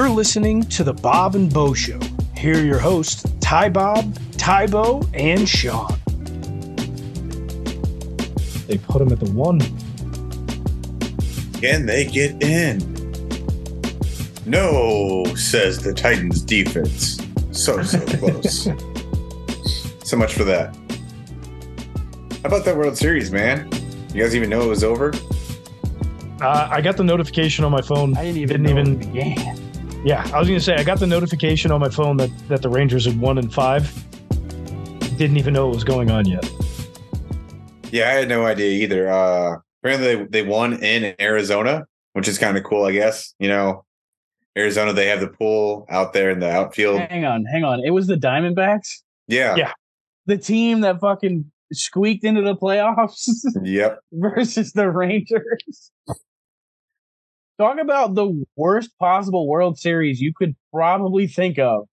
You're listening to the Bob and Bo Show. Here are your hosts, Ty Bob, Ty Bo, and Sean. They put him at the one. Can they get in? No, says the Titans defense. So, so close. so much for that. How about that World Series, man? You guys even know it was over? Uh, I got the notification on my phone. I didn't even Didn't know even- it began. Yeah, I was gonna say I got the notification on my phone that that the Rangers had won in five. Didn't even know it was going on yet. Yeah, I had no idea either. Uh, apparently, they, they won in Arizona, which is kind of cool, I guess. You know, Arizona, they have the pool out there in the outfield. Hang on, hang on. It was the Diamondbacks, Yeah. Yeah. the team that fucking squeaked into the playoffs Yep. versus the Rangers. Talk about the worst possible World Series you could probably think of.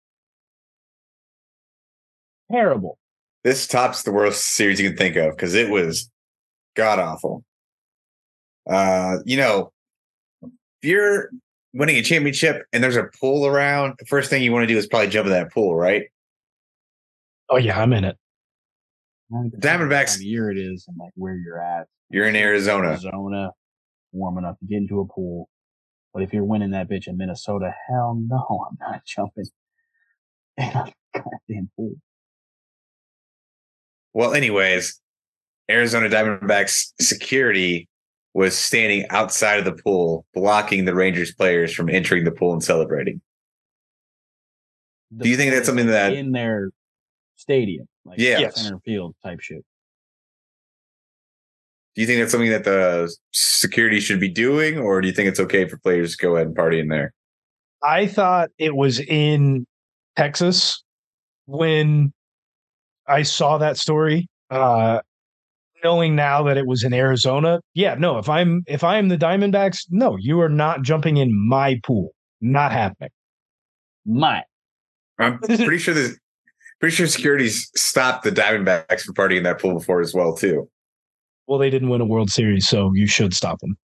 Terrible. This tops the worst series you can think of because it was god awful. Uh, you know, if you're winning a championship and there's a pool around, the first thing you want to do is probably jump in that pool, right? Oh yeah, I'm in it. Diamondbacks- What year it is and like where you're at. You're in Arizona. Arizona, warm enough to get into a pool. But if you're winning that bitch in Minnesota, hell no, I'm not jumping in a goddamn pool. Well, anyways, Arizona Diamondbacks security was standing outside of the pool, blocking the Rangers players from entering the pool and celebrating. The Do you think that's something that- in their stadium, like Yeah. Yes. center field type shit? Do you think that's something that the security should be doing, or do you think it's okay for players to go ahead and party in there? I thought it was in Texas when I saw that story. Uh, knowing now that it was in Arizona, yeah, no. If I'm if I'm the Diamondbacks, no, you are not jumping in my pool. Not happening. My I'm pretty sure the pretty sure security's stopped the Diamondbacks from partying in that pool before as well too. Well, they didn't win a World Series, so you should stop them.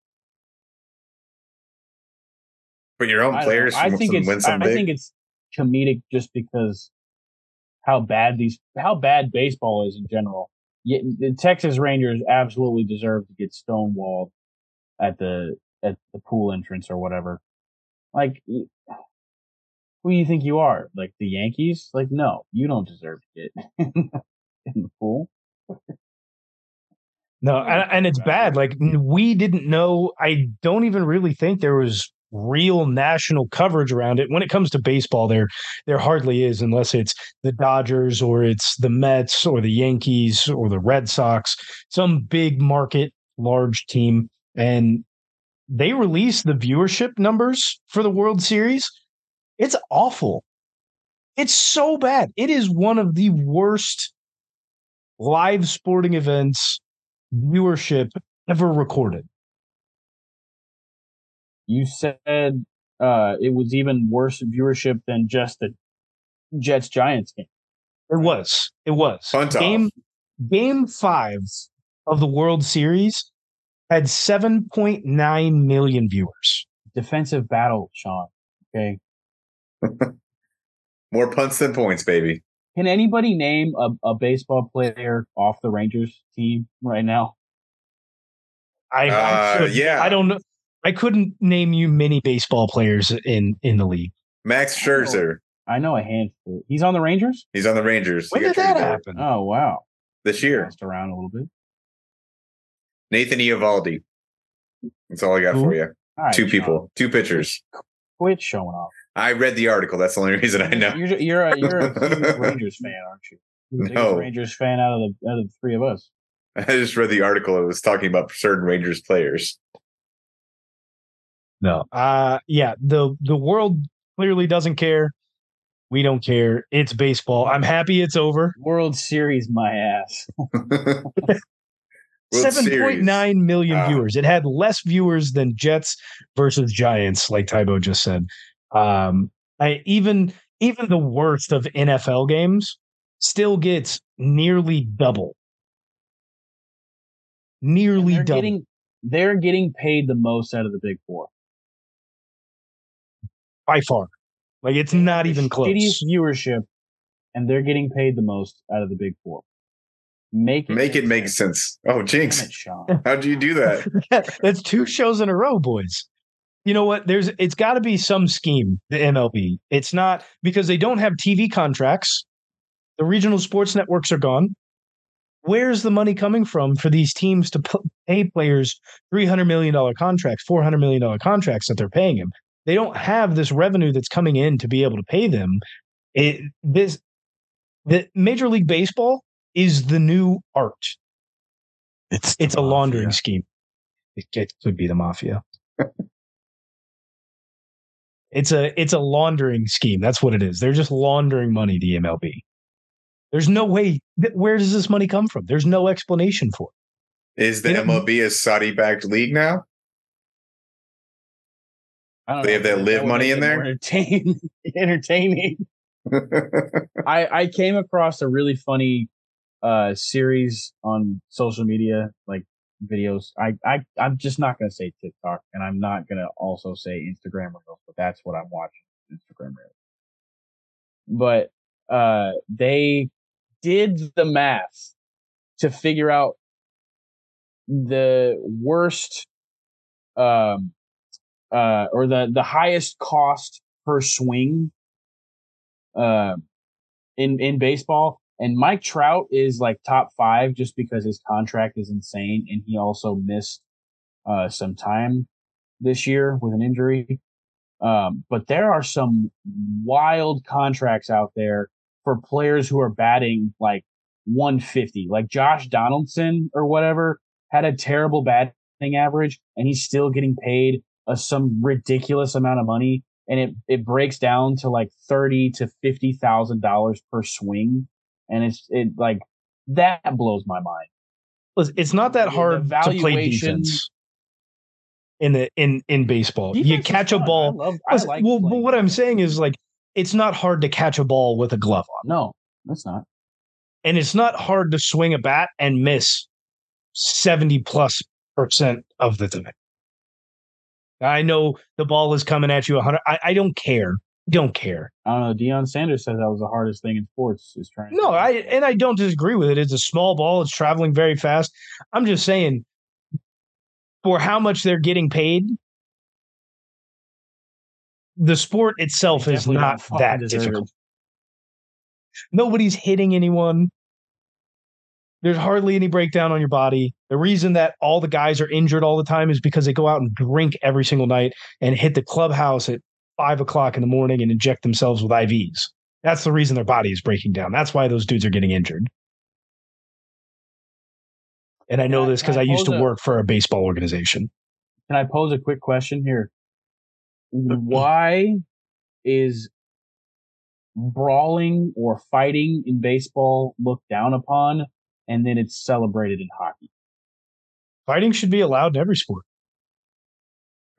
But your own players know. I think it's win I, I think it's comedic just because how bad these how bad baseball is in general. Yet the Texas Rangers absolutely deserve to get stonewalled at the at the pool entrance or whatever. Like who do you think you are? Like the Yankees? Like no, you don't deserve to get in the pool. No, and, and it's bad. Like we didn't know. I don't even really think there was real national coverage around it. When it comes to baseball, there there hardly is, unless it's the Dodgers or it's the Mets or the Yankees or the Red Sox, some big market, large team, and they release the viewership numbers for the World Series. It's awful. It's so bad. It is one of the worst live sporting events viewership ever recorded. You said uh, it was even worse viewership than just the Jets Giants game. It was. It was. Punt off. game game five of the World Series had 7.9 million viewers. Defensive battle, Sean. Okay. More punts than points, baby. Can anybody name a, a baseball player off the Rangers team right now? I, I, Uh, could- yeah. I don't know. I couldn't name you many baseball players in in the league. Max Scherzer, I know a handful. He's on the Rangers? he's on the Rangers. When He did that traded happen? Oh, wow. This year. Bounced around a little bit. Nathan Eovaldi. That's all I got Who? for you. All right, two Sean, people, two pitchers. Quit showing off. I read the article. That's the only reason I know. You're, you're, a, you're a huge Rangers fan, aren't you? You're the No. Rangers fan out of the out of the three of us. I just read the article. It was talking about certain Rangers players. No. Uh yeah, the the world clearly doesn't care. We don't care. It's baseball. I'm happy it's over. World Series, my ass. Seven point nine million Seven Series. point nine million Ah. viewers. It had less viewers than Jets versus Giants, like Tybo just said. Um, I even even the worst of NFL games still gets nearly double. Nearly they're double. getting they're getting paid the most out of the big four. by far. Like it's not even close. Shittiest viewership, and they're getting paid the most out of the big four. Make it Make it make sense. Oh, Jinx. it, How'd you do that? That's two shows in a row, boys. You know what? There's it's got to be some scheme. The MLB. It's not because they don't have TV contracts. The regional sports networks are gone. Where's the money coming from for these teams to pay players three hundred million dollar contracts, four hundred million dollar contracts that they're paying them? They don't have this revenue that's coming in to be able to pay them. It, this the Major League Baseball is the new art. It's It's a laundering scheme. It, it could be the mafia. it's a it's a laundering scheme. That's what it is. They're just laundering money. The MLB. There's no way. th- Where does this money come from? There's no explanation for it. Is the You know- MLB a Saudi backed league now? I don't They have that would live money in there? more Entertain, entertaining. I I came across a really funny uh series on social media, like videos. I I I'm just not gonna say TikTok, and I'm not gonna also say Instagram Reels, but that's what I'm watching Instagram Reels. But uh, they did the math to figure out the worst um uh or the the highest cost per swing uh in in baseball and Mike Trout is like top 5 just because his contract is insane and he also missed uh some time this year with an injury. Um but there are some wild contracts out there for players who are batting like 150 like Josh Donaldson or whatever had a terrible batting average and he's still getting paid a, some ridiculous amount of money. And it, it breaks down to like 30 to 50 thousand dollars per swing and it's it like that blows my mind It's not that hard to play defense in the in in baseball. you Defense is catch a ball. I love, I like well, but what I'm saying is like it's not hard to catch a ball with a glove on, no that's not and it's not hard to swing a bat and miss seventy plus percent of the time. I know the ball is coming at you 100. I, I don't care. Don't care. I don't know. Deion Sanders said that was the hardest thing in sports is trying. No, I and I don't disagree with it. It's a small ball. It's traveling very fast. I'm just saying, for how much they're getting paid, the sport itself is not that difficult. Nobody's hitting anyone. There's hardly any breakdown on your body. The reason that all the guys are injured all the time is because they go out and drink every single night and hit the clubhouse at five o'clock in the morning and inject themselves with IVs. That's the reason their body is breaking down. That's why those dudes are getting injured. And I know Can I- this because I I used to a- work for a baseball organization. Can I pose a quick question here? Why is brawling or fighting in baseball looked down upon and then it's celebrated in hockey? Fighting should be allowed in every sport.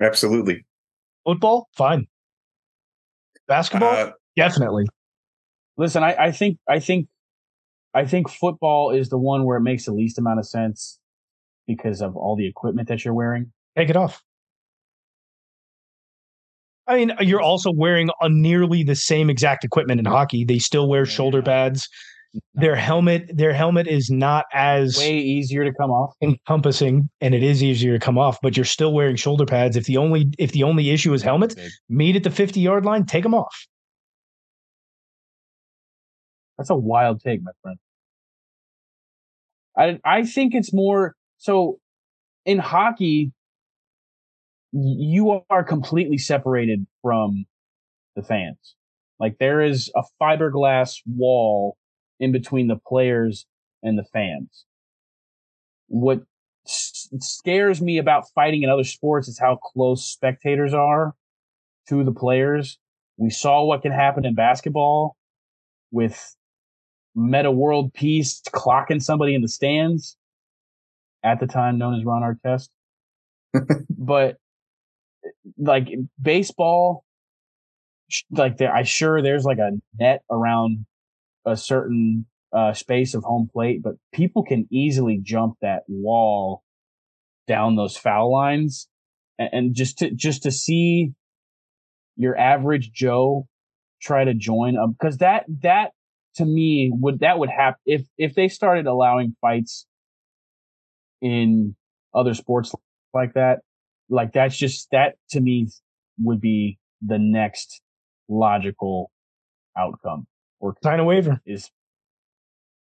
Absolutely. Football, fine. Basketball, Uh, definitely. Listen, I, I think I think I think football is the one where it makes the least amount of sense because of all the equipment that you're wearing. Take it off. I mean, you're also wearing a nearly the same exact equipment in hockey. They still wear shoulder pads. Their helmet, their helmet is not as Way easier to come off. encompassing, and it is easier to come off. But you're still wearing shoulder pads. If the only if the only issue is helmets, meet at the 50 yard line, take them off. That's a wild take, my friend. I I think it's more so in hockey you are completely separated from the fans. Like there is a fiberglass wall in between the players and the fans. What s- scares me about fighting in other sports is how close spectators are to the players. We saw what can happen in basketball with Meta World Peace clocking somebody in the stands at the time known as Ron Artest. but like baseball, like there, I sure there's like a net around a certain uh, space of home plate, but people can easily jump that wall down those foul lines, and, and just to just to see your average Joe try to join up because that that to me would that would happen if if they started allowing fights in other sports like that like that's just that to me would be the next logical outcome or Sign a waiver. is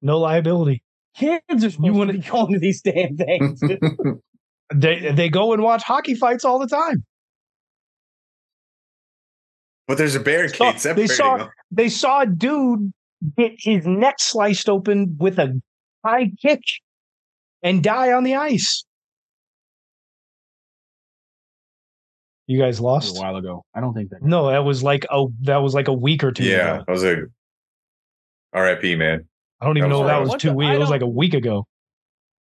No liability. kids are supposed wanna- to be going to these damn things. They they go and watch hockey fights all the time. but there's a barricade Saw- they saw- them. They saw a dude get his neck sliced open with a high kick and die on the ice. You guys lost a while ago i don't think that No, that was like a that was like a week or two Yeah, ago. I was like, R.I.P. Man. I don't even That know was if that was What two the- weeks. It was like a week ago.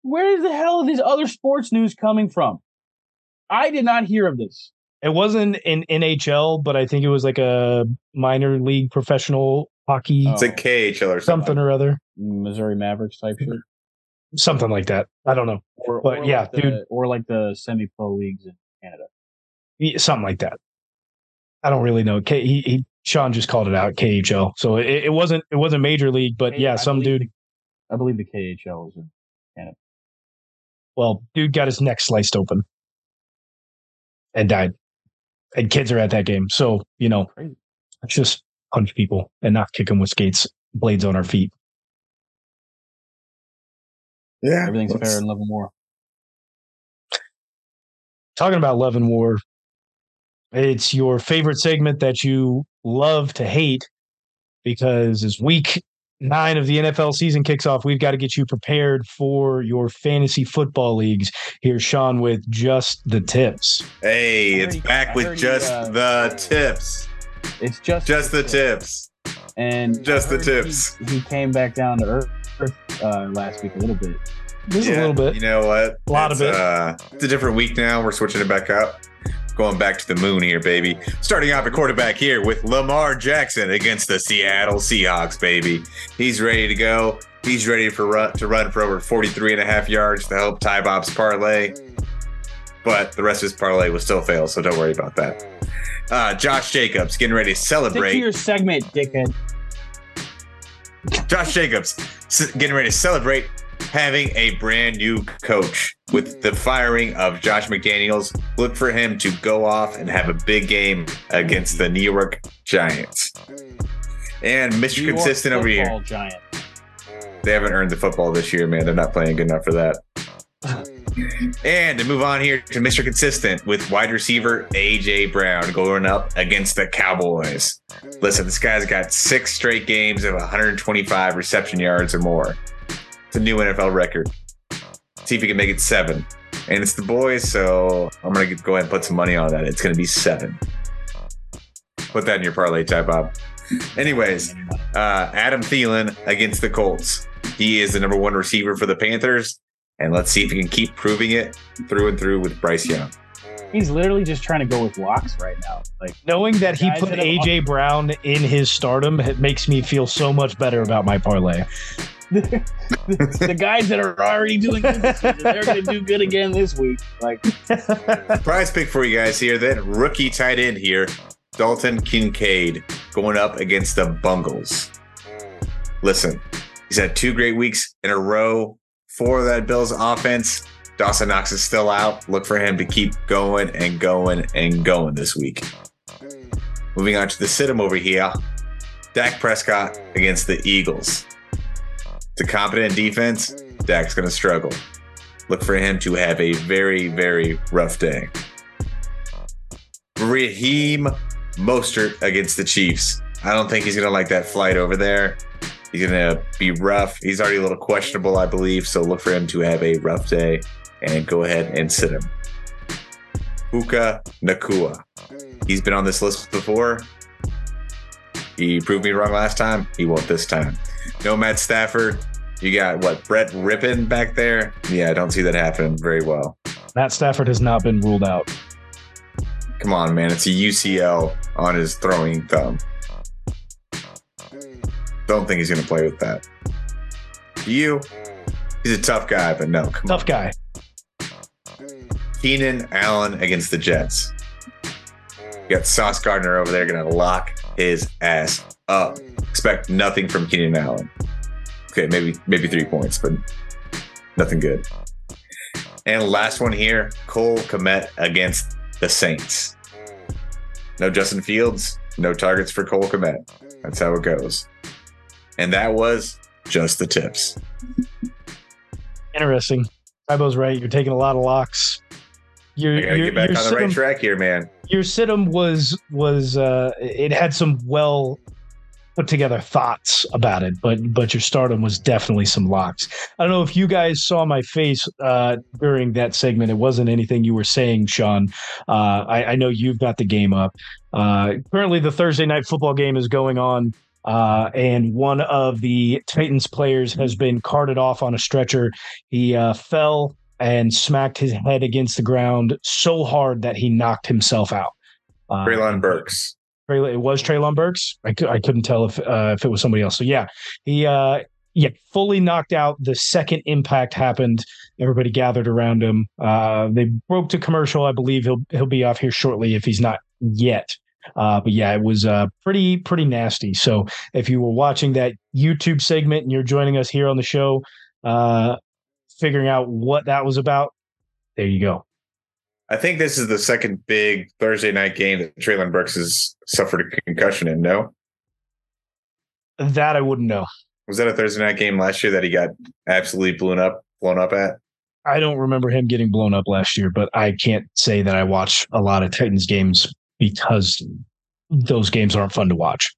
where the hell is this other sports news coming from i did not hear of this It wasn't in NHL, but I think it was like a minor league professional hockey Oh. It's like KHL or something. something or other, missouri mavericks type shit something like that. I don't know, or, But or yeah, like the, dude. or like the semi-pro leagues in canada Yeah, something like that. I don't really know. K, he, he Sean just called it out KHL, so it, it wasn't it wasn't major league, but Hey, yeah, I some dude. the- i believe the khl is in Well, dude got his neck sliced open and died, and kids are at that game, so you know, Crazy. let's just punch people and not kick them with skates blades on our feet. Yeah. everything's let's- fair in love and war talking about love and war it's your favorite segment that you love to hate because as week nine of the nfl season kicks off we've got to get you prepared for your fantasy football leagues here's sean with just the tips Hey, it's heard back with heard he, just uh, the tips. it's just Just the tips. and Just the tips. he, he came back down to earth uh, last week a little bit just a little bit You know what? A lot of it. Uh, it's a different week now. We're switching it back up. Going back to the moon here, baby. Starting off at quarterback here with Lamar Jackson against the Seattle Seahawks, baby. He's ready to go. He's ready for run, to run for over 43 and a half yards to help Ty Bob's parlay. But the rest of his parlay will still fail, so don't worry about that. Uh, Josh Jacobs getting ready to stick to celebrate. your segment dickhead Josh Jacobs getting ready to celebrate having a brand new coach with the firing of Josh McDaniels. Look for him to go off and have a big game against the New York Giants. And Mr. New York Consistent over here. Giant. They haven't earned the football this year, man. They're not playing good enough for that. And to move on here to Mr. Consistent with wide receiver AJ Brown going up against the Cowboys. Listen, this guy's got six straight games of 125 reception yards or more. It's a new NFL record. See if he can make it seven. And it's the boys, so I'm gonna go ahead and put some money on that. It's gonna be seven. Put that in your parlay, Ty Bob. Anyways, uh, Adam Thielen against the Colts. He is the number one receiver for the Panthers, and let's see if he can keep proving it through and through with Bryce Young. he's literally just trying to go with locks right now like knowing that he put that aj brown in his stardom it makes me feel so much better about my parlay the guys that are already doing good this they're going to do good again this week. Like, Prize pick for you guys here. Then rookie tight end here, Dalton Kincaid going up against the Bungles. Listen, he's had two great weeks in a row for that Bills offense. Dawson Knox is still out. Look for him to keep going and going and going this week. Moving on to the sit 'em over here. Dak Prescott against the Eagles. A competent defense. Dak's going to struggle. Look for him to have a very, very rough day. Raheem Mostert against the Chiefs. I don't think he's going to like that flight over there. He's going to be rough. He's already a little questionable, I believe. So look for him to have a rough day and go ahead and sit him. Puka Nacua. He's been on this list before. He proved me wrong last time. He won't this time. No Matt Stafford. You got what? Brett Rypien back there? Yeah, I don't see that happening very well. matt stafford has not been ruled out Come on, man. It's a UCL on his throwing thumb. Don't think he's going to play with that. You, he's a tough guy, but no, come tough guy. Keenan Allen against the Jets. You got Sauce Gardner over there going to lock his ass up. Expect nothing from Keenan Allen. Okay, maybe maybe three points, but nothing good. And last one here, Cole Kmet against the Saints. No Justin Fields, no targets for Cole Kmet. That's how it goes. And that was just the tips. Interesting. Tybo's right. You're taking a lot of locks. You're, I gotta you're, get back on the right track here, man. Your sit 'em was was uh it had some well put together thoughts about it, but but your stardom was definitely some locks. I don't know if you guys saw my face uh during that segment. It wasn't anything you were saying, Sean. Uh I, I know you've got the game up. Uh currently the Thursday night football game is going on. Uh, and one of the Titans players has been carted off on a stretcher. He uh, fell and smacked his head against the ground so hard that he knocked himself out. Uh, Braylon Burks. It was Treylon Burks. I, I couldn't tell if uh, if it was somebody else. So yeah, he uh, yeah fully knocked out. The second impact happened. Everybody gathered around him. Uh, they broke to commercial. I believe he'll he'll be off here shortly if he's not yet. Uh, but yeah, it was uh, pretty pretty nasty. So if you were watching that YouTube segment and you're joining us here on the show, uh, figuring out what that was about, there you go. I think this is the second big Thursday night game that Treylon Brooks has suffered a concussion in. No, That I wouldn't know. was that a Thursday night game last year that he got absolutely blown up, blown up at? I don't remember him getting blown up last year, but I can't say that I watch a lot of Titans games because those games aren't fun to watch.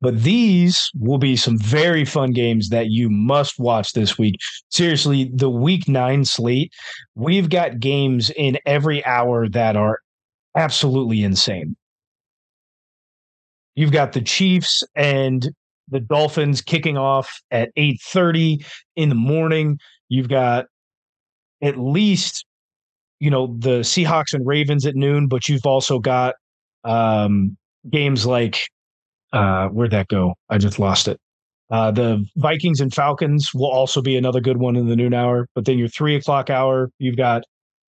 But these will be some very fun games that you must watch this week. Seriously, the week nine slate, we've got games in every hour that are absolutely insane. You've got the Chiefs and the Dolphins kicking off at 8:30 in the morning. You've got at least you know the Seahawks and Ravens at noon, but you've also got um, games like uh, where'd that go? I just lost it. Uh, the Vikings and Falcons will also be another good one in the noon hour. But then your three o'clock hour, you've got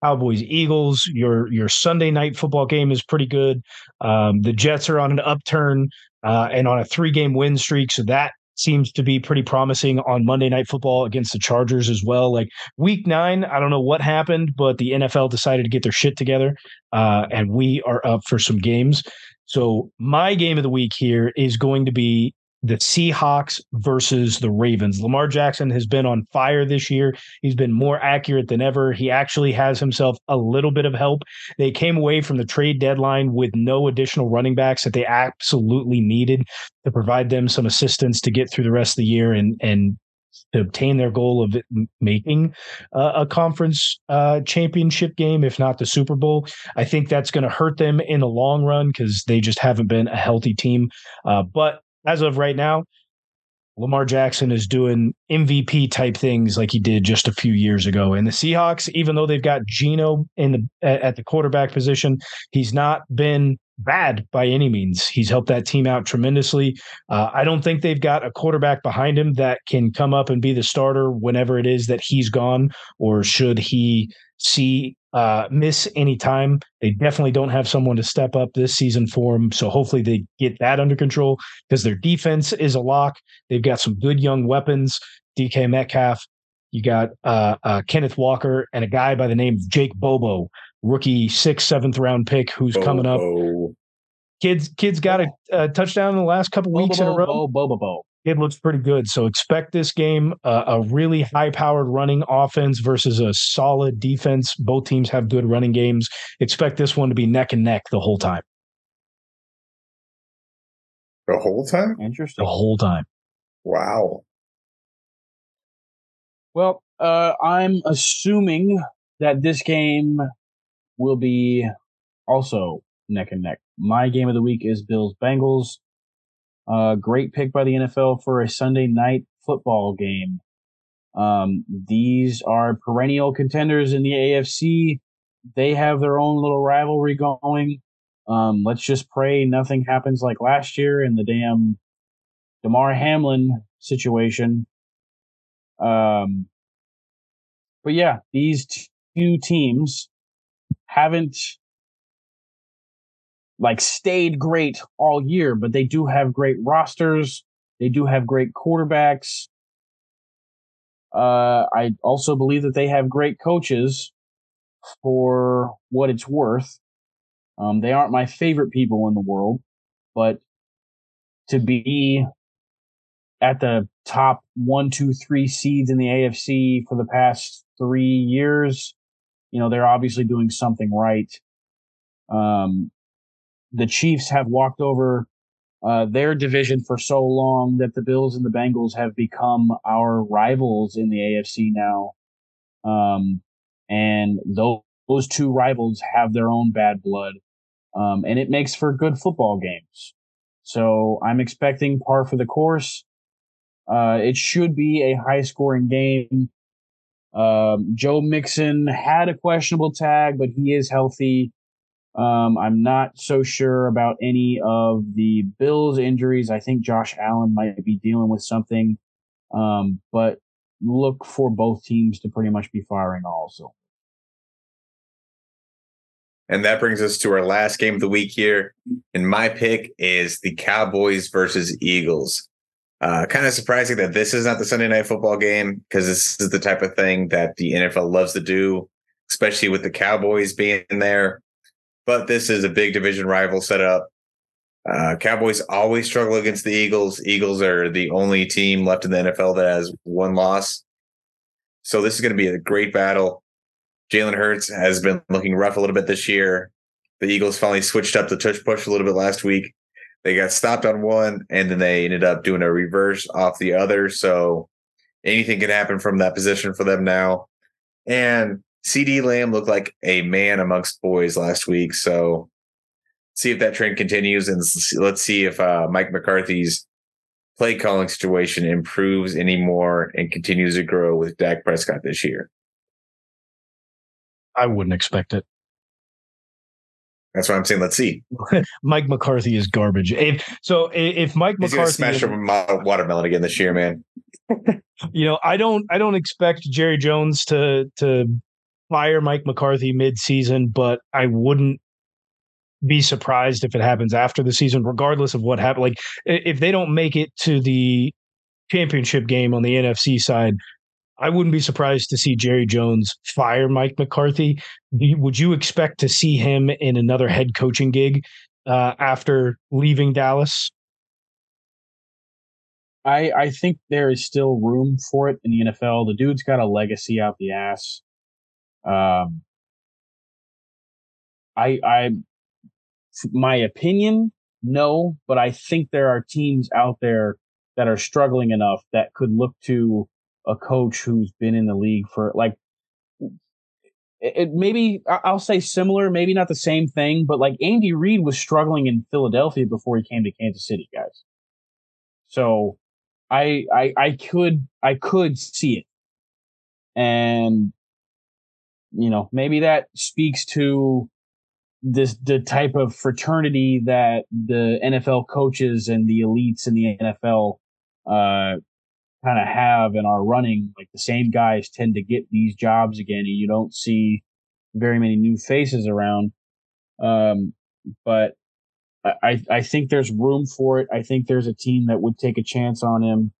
Cowboys Eagles. Your your Sunday night football game is pretty good. Um, the Jets are on an upturn uh, and on a three game win streak, so that seems to be pretty promising on Monday night football against the Chargers as well. Like week nine, I don't know what happened, but the NFL decided to get their shit together, uh, and we are up for some games. So my game of the week here is going to be the Seahawks versus the Ravens. Lamar Jackson has been on fire this year. He's been more accurate than ever. He actually has himself a little bit of help. They came away from the trade deadline with no additional running backs that they absolutely needed to provide them some assistance to get through the rest of the year and and to obtain their goal of making uh, a conference uh, championship game, if not the Super Bowl. I think that's going to hurt them in the long run because they just haven't been a healthy team. Uh, but as of right now, Lamar Jackson is doing MVP type things like he did just a few years ago. And the Seahawks, even though they've got Geno in the at the quarterback position, he's not been bad by any means. He's helped that team out tremendously. Uh, I don't think they've got a quarterback behind him that can come up and be the starter whenever it is that he's gone, or should he see uh, miss any time. They definitely don't have someone to step up this season for them. So hopefully they get that under control because their defense is a lock. They've got some good young weapons. DK Metcalf. You got uh, uh, Kenneth Walker and a guy by the name of Jake Bobo, rookie sixth, seventh round pick who's coming up. Kids, kids got a, a touchdown in the last couple weeks in a row Bo, bo, bo, bo. It looks pretty good. So expect this game uh, a really high powered running offense versus a solid defense. Both teams have good running games. Expect this one to be neck and neck the whole time. the whole time? Interesting. The whole time. Wow. Well, uh, I'm assuming that this game will be also neck and neck. My game of the week is Bills Bengals. Uh, great pick by the NFL for a Sunday night football game. Um, these are perennial contenders in the AFC. They have their own little rivalry going. Um, let's just pray nothing happens like last year in the damn Damar Hamlin situation. Um, but yeah, these two teams haven't like stayed great all year, but they do have great rosters. They do have great quarterbacks. Uh, I also believe that they have great coaches for what it's worth. Um, they aren't my favorite people in the world, but to be at the top one, two, three seeds in the AFC for the past three years, you know, they're obviously doing something right. Um, the Chiefs have walked over uh, their division for so long that the Bills and the Bengals have become our rivals in the AFC now. Um, and those, those two rivals have their own bad blood. Um, and it makes for good football games. So I'm expecting par for the course. Uh, it should be a high scoring game. Um, Joe Mixon had a questionable tag, but he is healthy. Um, I'm not so sure about any of the Bills injuries. I think Josh Allen might be dealing with something. Um, but look for both teams to pretty much be firing also. And that brings us to our last game of the week here. And my pick is the Cowboys versus Eagles. Uh, kind of surprising that this is not the Sunday night football game because this is the type of thing that the NFL loves to do, especially with the Cowboys being there but this is a big division rival setup. Uh, Cowboys always struggle against the Eagles. Eagles are the only team left in the NFL that has one loss. So this is going to be a great battle. Jalen Hurts has been looking rough a little bit this year. The Eagles finally switched up the tush push a little bit last week. They got stopped on one, and then they ended up doing a reverse off the other. So anything can happen from that position for them now. And CeeDee Lamb looked like a man amongst boys last week. So see if that trend continues and let's see if uh, Mike McCarthy's play calling situation improves anymore and continues to grow with Dak Prescott this year. I wouldn't expect it. That's what I'm saying. Let's see. Mike McCarthy is garbage. If, so if Mike He's McCarthy smash over watermelon again this year, man. you know, I don't I don't expect Jerry Jones to to fire Mike McCarthy mid-season, but I wouldn't be surprised if it happens after the season, regardless of what happened. Like if they don't make it to the championship game on the NFC side, I wouldn't be surprised to see Jerry Jones fire Mike McCarthy. Would you expect to see him in another head coaching gig uh, after leaving Dallas? I I think there is still room for it in the NFL. The dude's got a legacy out the ass. Um, I, I, my opinion, no, but I think there are teams out there that are struggling enough that could look to a coach who's been in the league for like it, maybe I'll say similar, maybe not the same thing, but like Andy Reid was struggling in Philadelphia before he came to Kansas City, guys. So I I I could I could see it. And you know, maybe that speaks to this the type of fraternity that the NFL coaches and the elites in the NFL uh, kind of have and are running. Like the same guys tend to get these jobs again, and you don't see very many new faces around. Um, but I, I think there's room for it. I think there's a team that would take a chance on him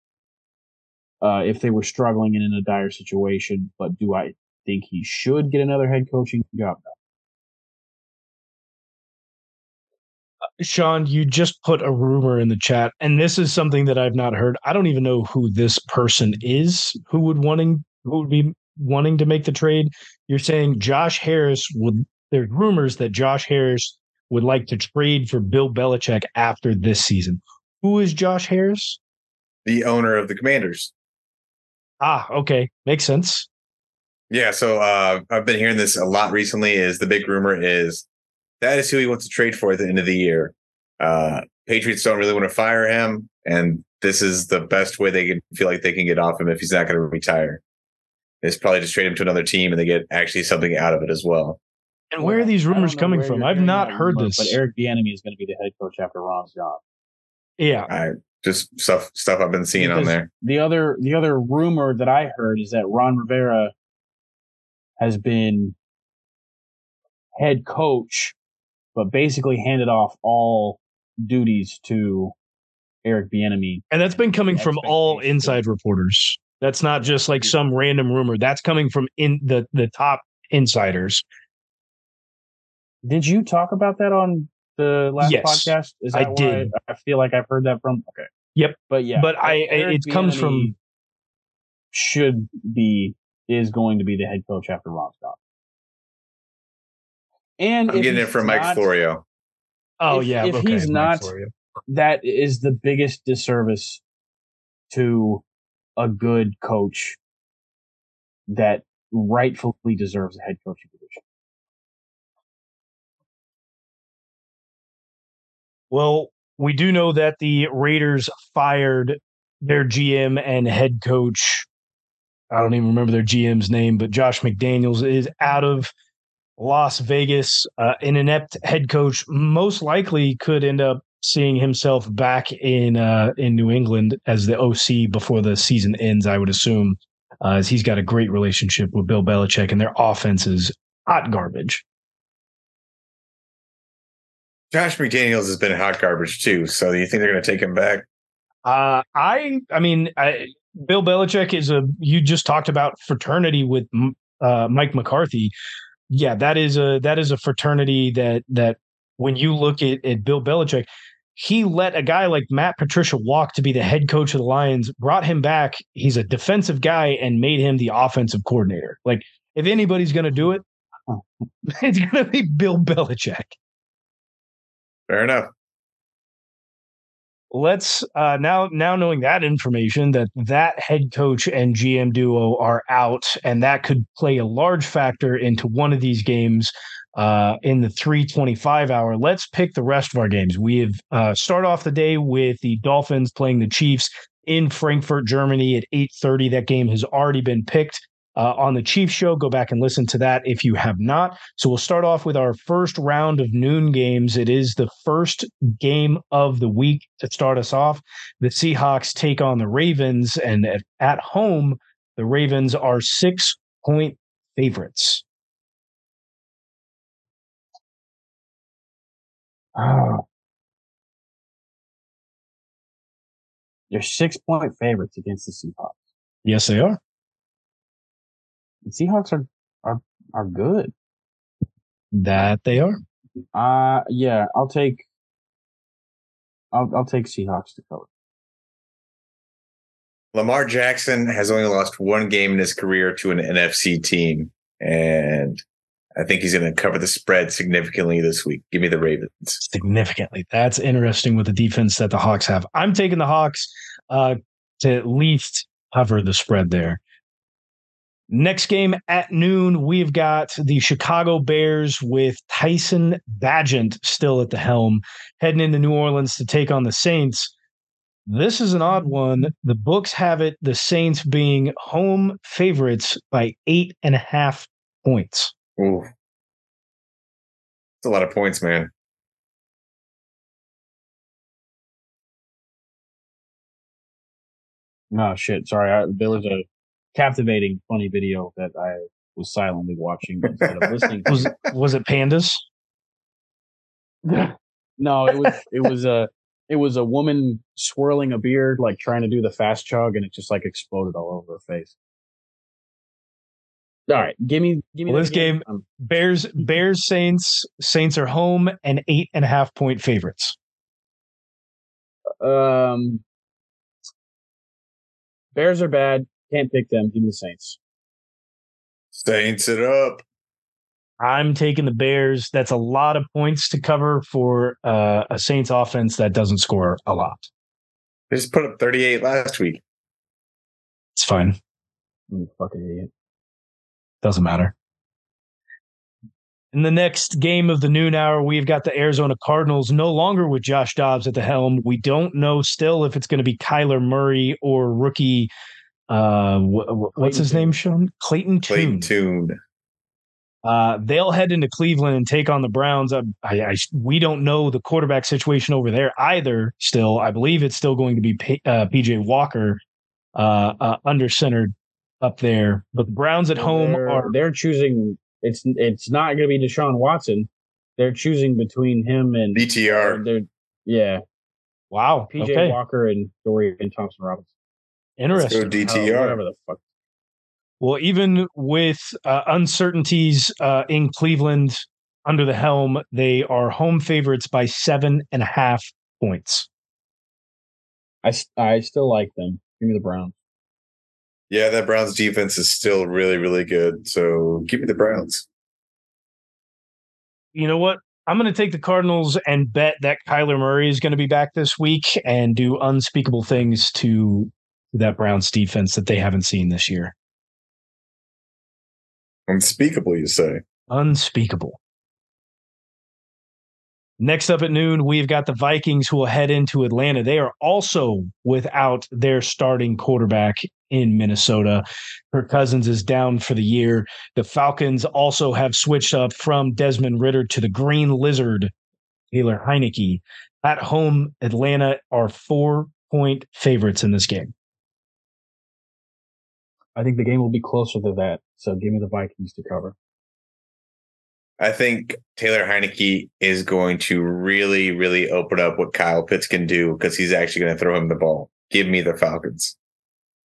uh, if they were struggling and in a dire situation. But do I think he should get another head coaching job now. Uh, Sean, you just put a rumor in the chat, and this is something that I've not heard. I don't even know who this person is who would wanting who would be wanting to make the trade. You're saying Josh Harris would. There's rumors that Josh Harris would like to trade for Bill Belichick after this season. Who is Josh Harris? The owner of the Commanders. Ah, okay, makes sense. Yeah, so uh, I've been hearing this a lot recently. Is the big rumor is that is who he wants to trade for at the end of the year. Uh, Patriots don't really want to fire him, and this is the best way they can feel like they can get off him if he's not going to retire. Is probably just trade him to another team, and they get actually something out of it as well. And where are these rumors coming from? I've not heard rumor, this. But Eric Bieniemy is going to be the head coach after Ron's job. Yeah, I just stuff stuff I've been seeing because on there. The other the other rumor that I heard is that Ron Rivera has been head coach, but basically handed off all duties to Eric Bieniemy. And that's been coming from all inside reporters. That's not just like some random rumor. That's coming from in the the top insiders. Did you talk about that on the last Yes, podcast? Is I that why did. I feel like I've heard that from. Okay. Yep. But yeah, But I- Eric it comes from- should be is going to be the head coach after Ron Scott. And I'm getting it he's from Mike not- Florio. Oh If- yeah, if okay, he's Mike not- Florio. that is the biggest disservice to a good coach that rightfully deserves a head coaching position. Well, we do know that the Raiders fired their GM and head coach. I don't even remember their GM's name, but Josh McDaniels is out of Las Vegas. Uh, an inept head coach most likely could end up seeing himself back in uh, in New England as the OC before the season ends. I would assume, uh, as he's got a great relationship with Bill Belichick, and their offense is hot garbage. Josh McDaniels has been hot garbage too. So do you think they're going to take him back? Uh, I, I mean, I, Bill Belichick is a. You just talked about fraternity with uh, Mike McCarthy. Yeah, that is a that is a fraternity that that when you look at, at Bill Belichick, he let a guy like Matt Patricia walk to be the head coach of the Lions, brought him back. He's a defensive guy and made him the offensive coordinator. Like, if anybody's going to do it, it's going to be Bill Belichick. Fair enough. Let's uh, now now knowing that information that that head coach and GM duo are out, and that could play a large factor into one of these games uh, in the 325 hour. Let's pick the rest of our games. We have uh, start off the day with the Dolphins playing the Chiefs in Frankfurt, Germany at 8:30. That game has already been picked. Uh, on the Chiefs show, go back and listen to that if you have not. So we'll start off with our first round of noon games. It is the first game of the week to start us off. The Seahawks take on the Ravens, and at, at home, the Ravens are six point favorites. Oh. They're six point favorites against the Seahawks. Yes, they are. The Seahawks are are are good. That they are. Uh yeah, I'll take I'll I'll take Seahawks to cover. Lamar Jackson has only lost one game in his career to an NFC team, and I think he's going to cover the spread significantly this week. Give me the Ravens. significantly. That's interesting with the defense that the Hawks have. I'm taking the Hawks uh, to at least cover the spread there. Next game at noon, we've got the Chicago Bears with Tyson Bagent still at the helm, heading into New Orleans to take on the Saints. This is an odd one. The books have it the Saints being home favorites by eight and a half points. Ooh. It's a lot of points, man. No shit, sorry. I, there was a captivating, funny video that I was silently watching instead of listening. Was was it pandas? no, it was it was a it was a woman swirling a beard, like trying to do the fast chug, and it just like exploded all over her face. All right, give me give me Well, that this game- Um, Bears, Bears, Saints. Saints are home and eight and a half point favorites. um, Bears are bad. Can't pick them. Give me the Saints. Saints it up. I'm taking the Bears. That's a lot of points to cover for uh, a Saints offense that doesn't score a lot. They just put up 38 last week. It's fine. You fucking idiot. Doesn't matter. In the next game of the noon hour, we've got the Arizona Cardinals no longer with Josh Dobbs at the helm. We don't know still if it's going to be Kyler Murray or rookie. Uh, wh- wh- what's his name, Sean? Clayton Clayton Tune. Tune. Uh, they'll head into Cleveland and take on the Browns. I, I, I, we don't know the quarterback situation over there either. Still, I believe it's still going to be P, uh, PJ Walker uh, uh, under centered up there. But the Browns at home they're, are they're choosing It's it's not going to be Deshaun Watson. They're choosing between him and DTR. they're yeah, Wow. PJ okay. Walker and Dorian Thompson Robinson. Let's go Interesting. Oh, DTR. whatever the fuck. Well, even with uh, uncertainties uh, in Cleveland under the helm, they are home favorites by seven and a half points. I, I still like them. Give me the Browns. Yeah, that Browns defense is still really, really good. So give me the Browns. You know what? I'm going to take the Cardinals and bet that Kyler Murray is going to be back this week and do unspeakable things to that Browns defense that they haven't seen this year. Unspeakable, you say. Unspeakable. Next up at noon, we've got the Vikings who will head into Atlanta. They are also without their starting quarterback in Minnesota. Kirk Cousins is down for the year. The Falcons also have switched up from Desmond Ridder to the Green Lizard, Taylor Heinicke. At home, Atlanta are four point favorites in this game. I think the game will be closer to that. So give me the Vikings to cover. I think Taylor Heinicke is going to really, really open up what Kyle Pitts can do because he's actually going to throw him the ball. Give me the Falcons.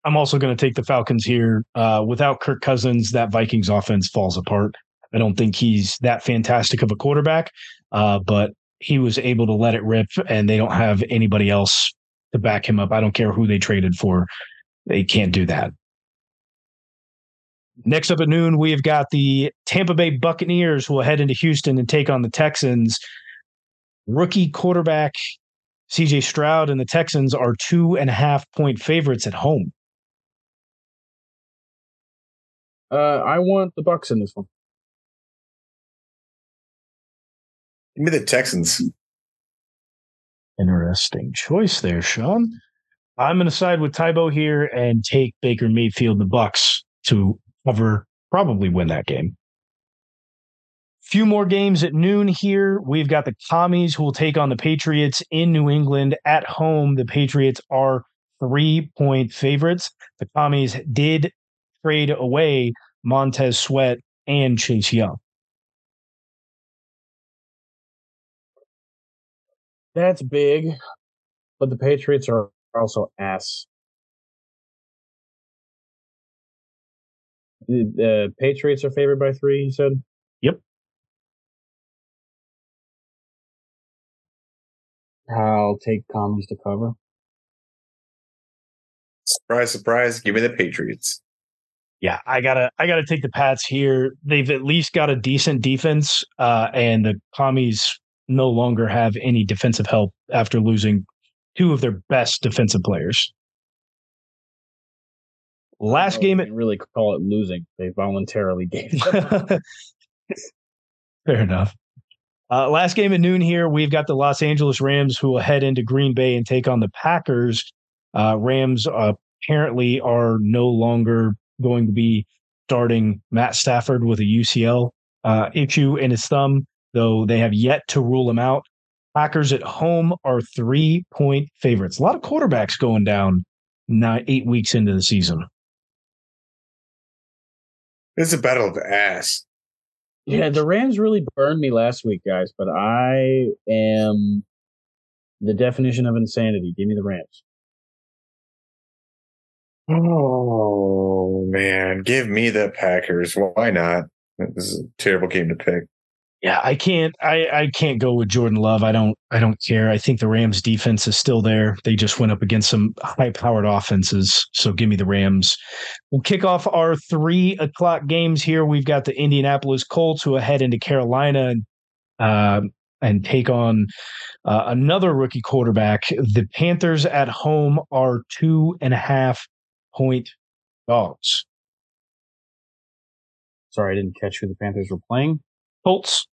I'm also going to take the Falcons here. Uh, without Kirk Cousins, that Vikings offense falls apart. I don't think he's that fantastic of a quarterback, uh, but he was able to let it rip, and they don't have anybody else to back him up. I don't care who they traded for; they can't do that. Next up at noon, we've got the Tampa Bay Buccaneers who will head into Houston and take on the Texans. Rookie quarterback CJ Stroud and the Texans are two and a half point favorites at home. Uh, I want the Bucks in this one. Give me the Texans. Interesting choice there, Sean. I'm going to side with Tybo here and take Baker Mayfield, the Bucks, to cover, probably win that game. Few more games at noon here. We've got the Commies who will take on the Patriots in New England at home. The Patriots are three point favorites. The Commies did trade away Montez Sweat and Chase Young. That's big, but the Patriots are also ass. The uh, Patriots are favored by three. You said. Yep. I'll take commies to cover. Surprise, surprise. Give me the Patriots. Yeah, I gotta I gotta take the Pats here. They've at least got a decent defense, uh, and the commies no longer have any defensive help after losing two of their best defensive players. Last Oh, game it really call it losing. They voluntarily gave. Fair enough. Uh, last game at noon here, we've got the Los Angeles Rams who will head into Green Bay and take on the Packers. Uh, Rams apparently are no longer going to be starting Matt Stafford with a UCL uh, issue in his thumb, though they have yet to rule him out. Packers at home are three point favorites. A lot of quarterbacks going down nine, eight weeks into the season. It's a battle of ass. yeah, the Rams really burned me last week, guys. But I am the definition of insanity. Give me the Rams. Oh man, give me the Packers. Why not? This is a terrible game to pick. Yeah, I can't. I I can't go with Jordan Love. I don't. I don't care. I think the Rams defense is still there. They just went up against some high-powered offenses. So give me the Rams. We'll kick off our three o'clock games here. We've got the Indianapolis Colts who head into Carolina and uh, and take on uh, another rookie quarterback. The Panthers at home are two and a half point dogs. Sorry, I didn't catch who the Panthers were playing. Colts.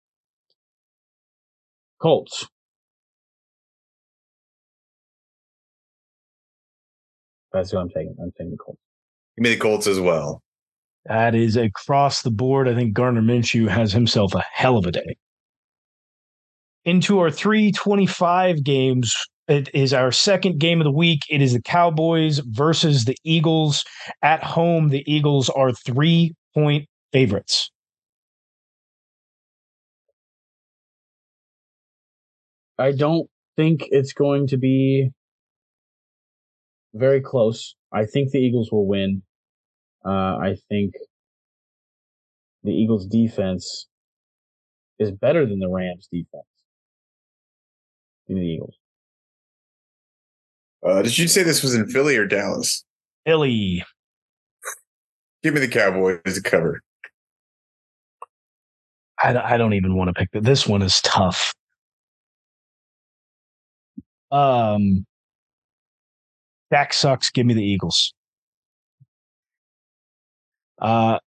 Colts. That's who I'm taking. I'm taking the Colts. Give me the Colts as well. That is across the board. I think Gardner Minshew has himself a hell of a day. Into our 325 games, it is our second game of the week. It is the Cowboys versus the Eagles. At home, the Eagles are three point favorites. I don't think it's going to be very close. I think the Eagles will win. Uh, I think the Eagles defense is better than the Rams defense. In the Eagles. Uh, did you say this was in Philly or Dallas? Philly. Give me the Cowboys to cover. I, I don't even want to pick that. This one is tough. Um, Dak sucks. Give me the Eagles. Uh,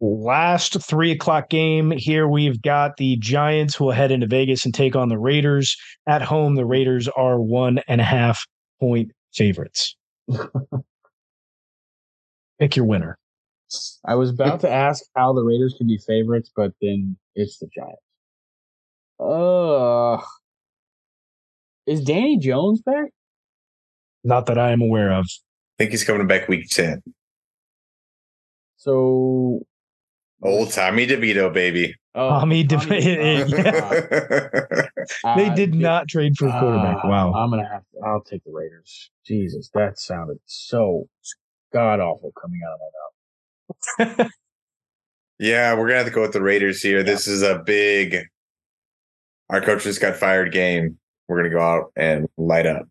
last three o'clock game here we've got the giants who will head into vegas and take on the raiders at home the raiders are one and a half point favorites pick your winner I was about to ask how the Raiders can be favorites, but then it's the Giants. Uh, is Danny Jones back? not that i am aware of I think he's coming back week 10. So, Old Tommy DeVito, baby. oh, Tommy Tommy DeVito, DeVito. they Uh, did the- not trade for a quarterback uh, wow I'm gonna have to. I'll take the Raiders. Jesus, that sounded so god awful coming out of my mouth. yeah, we're gonna have to go with the Raiders here. This is a big our coach just got fired game. We're gonna go out and light up.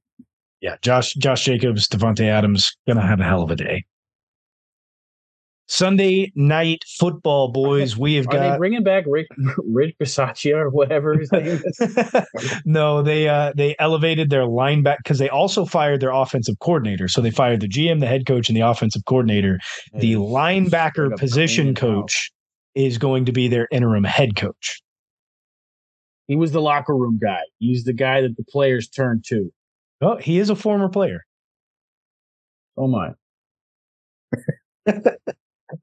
yeah josh josh jacobs davante adams gonna have a hell of a day sunday night football boys we have Are they got bringing back Rick Rich Bisaccia or whatever his name is? no, they uh they elevated their linebacker because they also fired their offensive coordinator. So they fired the GM, the head coach, and the offensive coordinator. The linebacker position cleaning house. coach is going to be their interim head coach. He was the locker room guy. He's the guy that the players turn to. Oh, he is a former player. Oh my.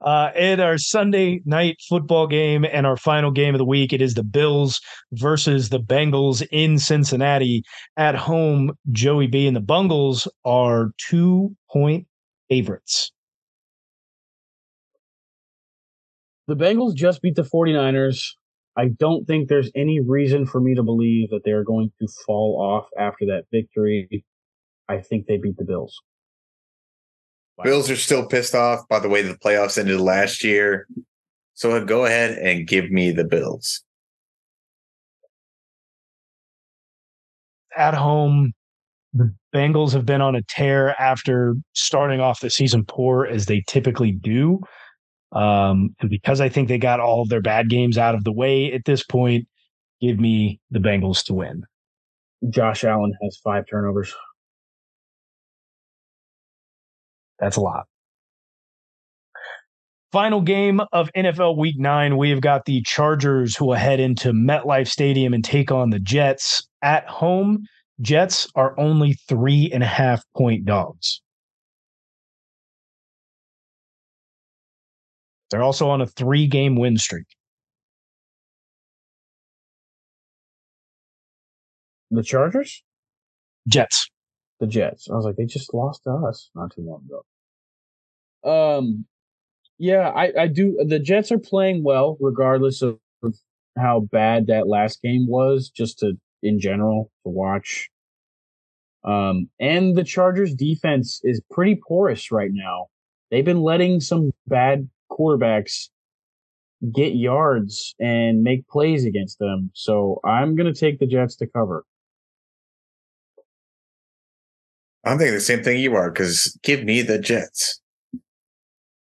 Uh, in our Sunday night football game and our final game of the week, it is the Bills versus the Bengals in Cincinnati at home. Joey B and the Bungles are two point favorites. The Bengals just beat the 49ers. I don't think there's any reason for me to believe that they're going to fall off after that victory. I think they beat the Bills. Bills are still pissed off by the way the playoffs ended last year. So uh, go ahead and give me the Bills. at home. The Bengals have been on a tear after starting off the season poor as they typically do. Um, and because I think they got all of their bad games out of the way at this point, give me the Bengals to win. Josh Allen has five turnovers. That's a lot. Final game of NFL Week Nine, we have got the Chargers who will head into MetLife Stadium and take on the Jets at home. Jets are only three and a half point dogs. They're also on a three game win streak. The Chargers? Jets. The Jets. I was like, they just lost to us not too long ago. Um, yeah, I, I do. The Jets are playing well, regardless of, of how bad that last game was, just to, in general, to watch. Um, and the Chargers defense is pretty porous right now. They've been letting some bad quarterbacks get yards and make plays against them. So I'm going to take the Jets to cover. I'm thinking the same thing you are because give me the Jets.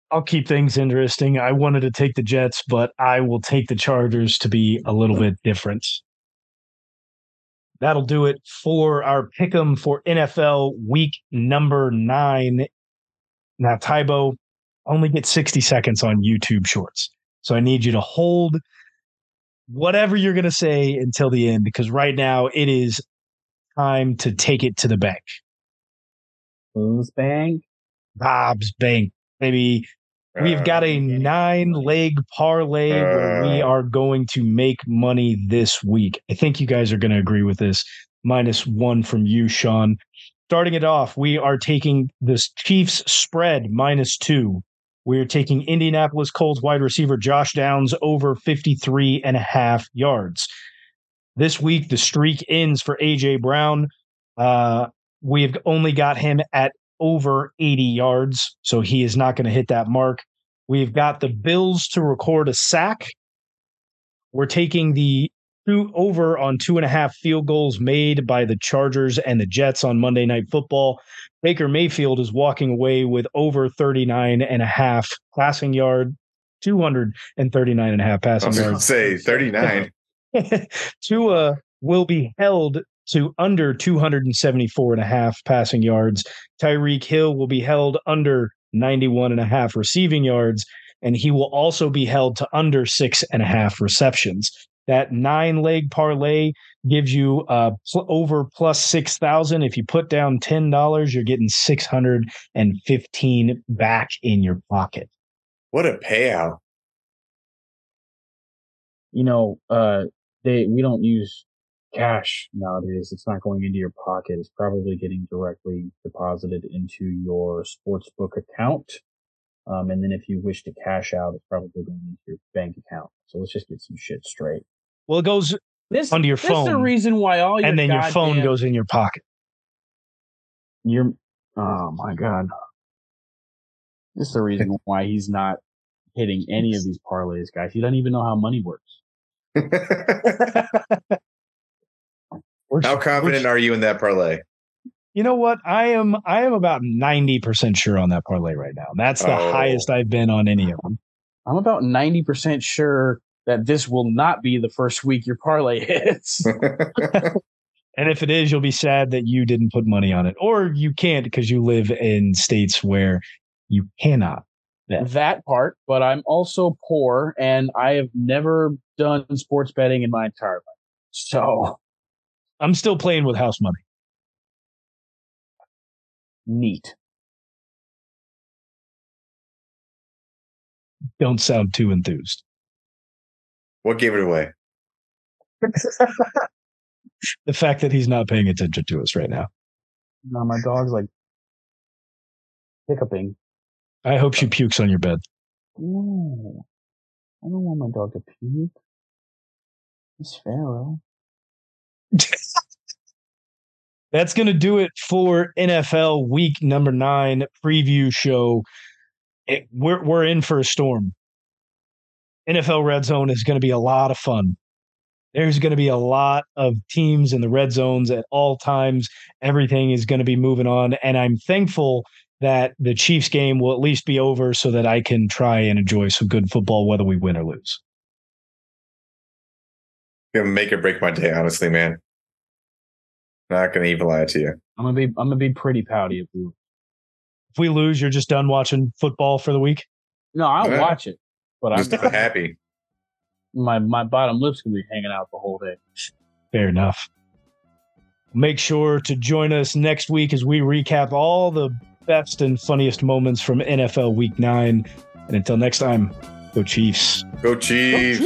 I'll keep things interesting. I wanted to take the Jets, but I will take the Chargers to be a little bit different. That'll do it for our pick 'em for NFL week number nine. Now, Tybo only get 60 seconds on YouTube shorts. So I need you to hold whatever you're going to say until the end because right now it is time to take it to the bank. Who's Bank. Bob's Bank, Maybe We've got a nine leg parlay where we are going to make money this week. I think you guys are going to agree with this. Minus one from you, Sean. Starting it off, we are taking this Chiefs spread minus two. We're taking Indianapolis Colts wide receiver Josh Downs over 53 and a half yards. This week, the streak ends for AJ Brown. Uh, we've only got him at over 80 yards, so he is not going to hit that mark. We've got the Bills to record a sack. We're taking the two over on two and a half field goals made by the Chargers and the Jets on Monday Night Football. Baker Mayfield is walking away with over 39 and a half passing yard, 239 and a half I passing was going to yards. say 39. Tua will be held to under 274 and a half passing yards. Tyreek Hill will be held under 91 and a half receiving yards, and he will also be held to under six and a half receptions. That nine leg parlay gives you uh, pl- over plus 6,000. If you put down $10, you're getting 615 back in your pocket. What a payout. You know, uh, they we don't use cash nowadays. It's not going into your pocket. It's probably getting directly deposited into your sportsbook account. Um, and then if you wish to cash out, it's probably going into your bank account. So let's just get some shit straight. Well, it goes This Onto your this is the phone, reason why all your and then your phone goddamn- goes in your pocket. Your oh my god. This is the reason why he's not hitting any of these parlays, guys. He doesn't even know how money works. How confident are you in that parlay? You know what? I am I am about 90% sure on that parlay right now. That's the Oh. highest I've been on any of them. I'm about 90% sure that this will not be the first week your parlay hits. And if it is, you'll be sad that you didn't put money on it. Or you can't because you live in states where you cannot. Yeah. that part, but I'm also poor and I have never done sports betting in my entire life. So I'm still playing with house money. neat. Don't sound too enthused. What gave it away? The fact that he's not paying attention to us right now. Now my dog's like hiccuping. I hope she pukes on your bed. No, I don't want my dog to puke. It's Pharaoh. That's going to do it for NFL week number nine preview show. It, we're, we're in for a storm. NFL Red Zone is going to be a lot of fun. There's going to be a lot of teams in the red zones at all times. Everything is going to be moving on. And I'm thankful that the Chiefs game will at least be over so that I can try and enjoy some good football, whether we win or lose. Gonna make or break my day, honestly, man. Not gonna even lie to you. I'm gonna be I'm gonna be pretty pouty if we. If we lose, you're just done watching football for the week. No, I'll Yeah. watch it, but I'm Just not happy. my my bottom lip's gonna be hanging out the whole day. Fair enough. Make sure to join us next week as we recap all the best and funniest moments from NFL Week 9. And until next time, go Chiefs. Go Chiefs.